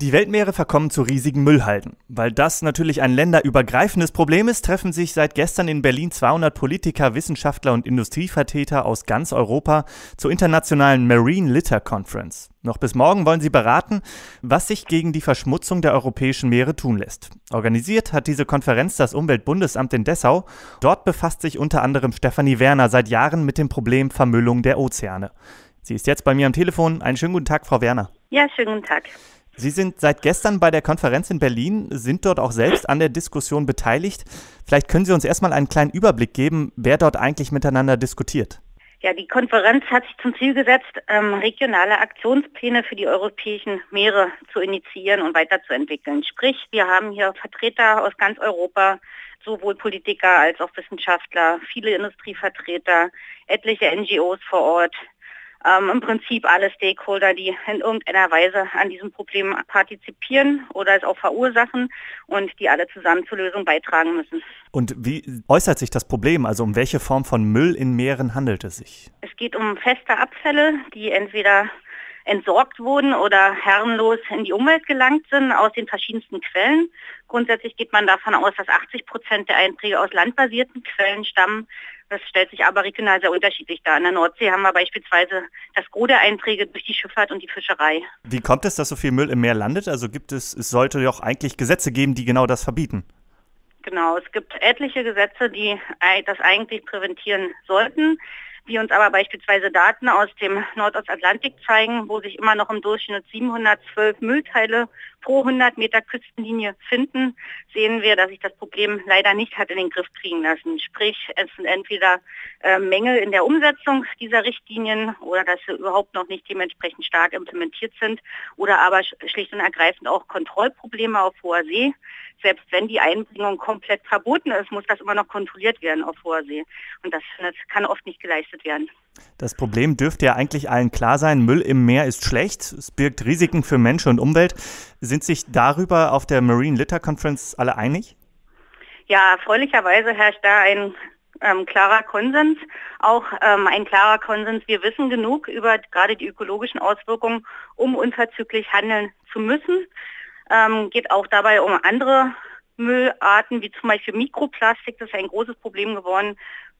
Die Weltmeere verkommen zu riesigen Müllhalden. Weil das natürlich ein länderübergreifendes Problem ist, treffen sich seit gestern in Berlin 200 Politiker, Wissenschaftler und Industrievertreter aus ganz Europa zur internationalen Marine Litter Conference. Noch bis morgen wollen sie beraten, was sich gegen die Verschmutzung der europäischen Meere tun lässt. Organisiert hat diese Konferenz das Umweltbundesamt in Dessau. Dort befasst sich unter anderem Stefanie Werner seit Jahren mit dem Problem Vermüllung der Ozeane. Sie ist jetzt bei mir am Telefon. Einen schönen guten Tag, Frau Werner. Ja, schönen guten Tag. Sie sind seit gestern bei der Konferenz in Berlin, sind dort auch selbst an der Diskussion beteiligt. Vielleicht können Sie uns erstmal einen kleinen Überblick geben, wer dort eigentlich miteinander diskutiert. Ja, die Konferenz hat sich zum Ziel gesetzt, ähm, regionale Aktionspläne für die europäischen Meere zu initiieren und weiterzuentwickeln. Sprich, wir haben hier Vertreter aus ganz Europa, sowohl Politiker als auch Wissenschaftler, viele Industrievertreter, etliche NGOs vor Ort, ähm, im Prinzip alle Stakeholder, die in irgendeiner Weise an diesem Problem partizipieren oder es auch verursachen und die alle zusammen zur Lösung beitragen müssen. Und wie äußert sich das Problem? Also um welche Form von Müll in Meeren handelt es sich? Es geht um feste Abfälle, die entweder entsorgt wurden oder herrenlos in die Umwelt gelangt sind aus den verschiedensten Quellen. Grundsätzlich geht man davon aus, dass 80 Prozent der Einträge aus landbasierten Quellen stammen. Das stellt sich aber regional sehr unterschiedlich dar. In der Nordsee haben wir beispielsweise das Gros der Einträge durch die Schifffahrt und die Fischerei. Wie kommt es, dass so viel Müll im Meer landet? Also gibt es, es sollte doch eigentlich Gesetze geben, die genau das verbieten. Genau, es gibt etliche Gesetze, die das eigentlich präventieren sollten wie uns aber beispielsweise Daten aus dem Nordostatlantik zeigen, wo sich immer noch im Durchschnitt 712 Müllteile pro 100 Meter Küstenlinie finden, sehen wir, dass sich das Problem leider nicht hat in den Griff kriegen lassen. Sprich, es sind entweder äh, Mängel in der Umsetzung dieser Richtlinien oder dass sie überhaupt noch nicht dementsprechend stark implementiert sind oder aber schlicht und ergreifend auch Kontrollprobleme auf hoher See. Selbst wenn die Einbringung komplett verboten ist, muss das immer noch kontrolliert werden auf hoher See. Und das, das kann oft nicht geleistet werden. Das Problem dürfte ja eigentlich allen klar sein. Müll im Meer ist schlecht. Es birgt Risiken für Mensch und Umwelt. Sind sich darüber auf der Marine Litter Conference alle einig? Ja, erfreulicherweise herrscht da ein ähm, klarer Konsens, auch ähm, ein klarer Konsens. Wir wissen genug über gerade die ökologischen Auswirkungen, um unverzüglich handeln zu müssen. Ähm, geht auch dabei um andere Müllarten, wie zum Beispiel Mikroplastik. Das ist ein großes Problem geworden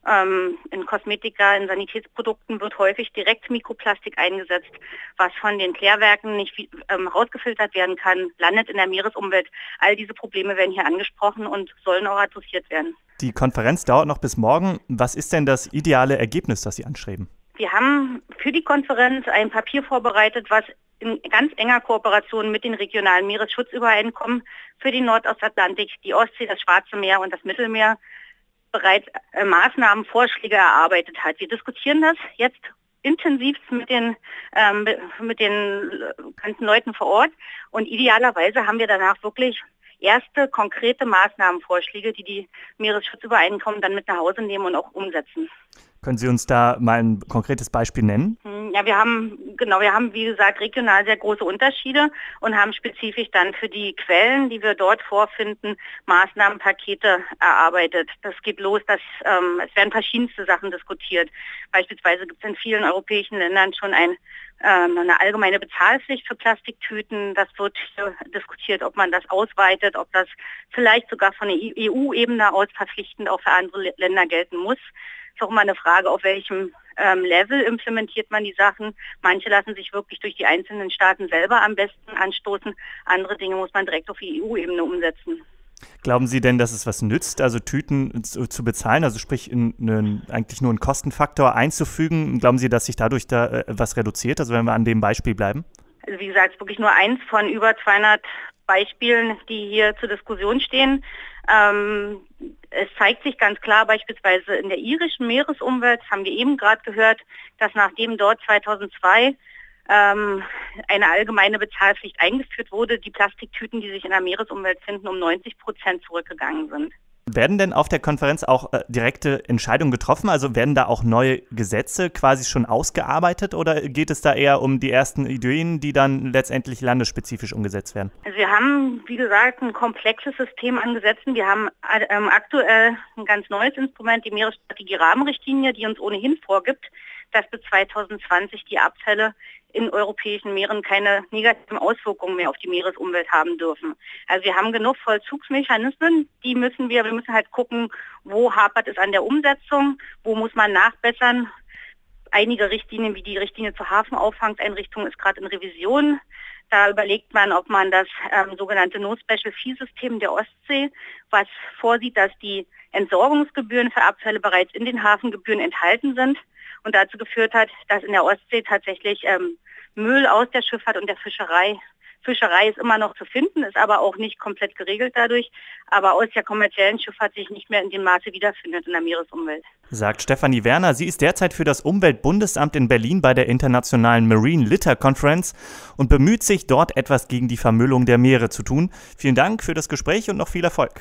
ähm, in Kosmetika, in Sanitätsprodukten wird häufig direkt Mikroplastik eingesetzt, was von den Klärwerken nicht ähm, rausgefiltert werden kann, landet in der Meeresumwelt. All diese Probleme werden hier angesprochen und sollen auch adressiert werden. Die Konferenz dauert noch bis morgen. Was ist denn das ideale Ergebnis, das Sie anstreben? Wir haben für die Konferenz ein Papier vorbereitet, was in ganz enger Kooperation mit den regionalen Meeresschutzübereinkommen für den Nordostatlantik, die Ostsee, das Schwarze Meer und das Mittelmeer bereits äh, Maßnahmen, Vorschläge erarbeitet hat. Wir diskutieren das jetzt intensiv mit den, ähm, mit den ganzen Leuten vor Ort und idealerweise haben wir danach wirklich erste konkrete Maßnahmenvorschläge, die die Meeresschutzübereinkommen dann mit nach Hause nehmen und auch umsetzen. Können Sie uns da mal ein konkretes Beispiel nennen? Hm, ja, wir haben, genau, wir haben, wie gesagt, regional sehr große Unterschiede und haben spezifisch dann für die Quellen, die wir dort vorfinden, Maßnahmenpakete erarbeitet. Das geht los, dass ähm, es werden verschiedenste Sachen diskutiert. Beispielsweise gibt es in vielen europäischen Ländern schon ein ähm, eine allgemeine Bezahlpflicht für Plastiktüten. Das wird diskutiert, ob man das ausweitet, ob das vielleicht sogar von der EU-Ebene aus verpflichtend auch für andere Länder gelten muss ist auch immer eine Frage, auf welchem ähm, Level implementiert man die Sachen. Manche lassen sich wirklich durch die einzelnen Staaten selber am besten anstoßen. Andere Dinge muss man direkt auf die EU-Ebene umsetzen. Glauben Sie denn, dass es was nützt, also Tüten zu, zu bezahlen, also sprich in, in, eigentlich nur einen Kostenfaktor einzufügen? Glauben Sie, dass sich dadurch da äh, was reduziert, also wenn wir an dem Beispiel bleiben? Also wie gesagt, es ist wirklich nur eins von über 200 Beispielen, die hier zur Diskussion stehen. Ähm, es zeigt sich ganz klar beispielsweise in der irischen Meeresumwelt, haben wir eben gerade gehört, dass nachdem dort 2002 ähm, eine allgemeine Bezahlpflicht eingeführt wurde, die Plastiktüten, die sich in der Meeresumwelt finden, um 90 Prozent zurückgegangen sind. Werden denn auf der Konferenz auch äh, direkte Entscheidungen getroffen? Also werden da auch neue Gesetze quasi schon ausgearbeitet oder geht es da eher um die ersten Ideen, die dann letztendlich landesspezifisch umgesetzt werden? Also wir haben, wie gesagt, ein komplexes System an Gesetzen. Wir haben ähm, aktuell ein ganz neues Instrument, die Meeresstrategie-Rahmenrichtlinie, die uns ohnehin vorgibt, dass bis 2020 die Abfälle in europäischen Meeren keine negativen Auswirkungen mehr auf die Meeresumwelt haben dürfen. Also wir haben genug Vollzugsmechanismen, die müssen wir, wir müssen halt gucken, wo hapert es an der Umsetzung, wo muss man nachbessern. Einige Richtlinien, wie die Richtlinie zur Hafenauffangeinrichtung, ist gerade in Revision. Da überlegt man, ob man das ähm, sogenannte No-Special-Fee-System der Ostsee, was vorsieht, dass die Entsorgungsgebühren für Abfälle bereits in den Hafengebühren enthalten sind, und dazu geführt hat, dass in der Ostsee tatsächlich ähm, Müll aus der Schifffahrt und der Fischerei Fischerei ist immer noch zu finden, ist aber auch nicht komplett geregelt dadurch, aber aus der kommerziellen Schifffahrt sich nicht mehr in dem Maße wiederfindet in der Meeresumwelt. Sagt Stefanie Werner. Sie ist derzeit für das Umweltbundesamt in Berlin bei der Internationalen Marine Litter Conference und bemüht sich, dort etwas gegen die Vermüllung der Meere zu tun. Vielen Dank für das Gespräch und noch viel Erfolg.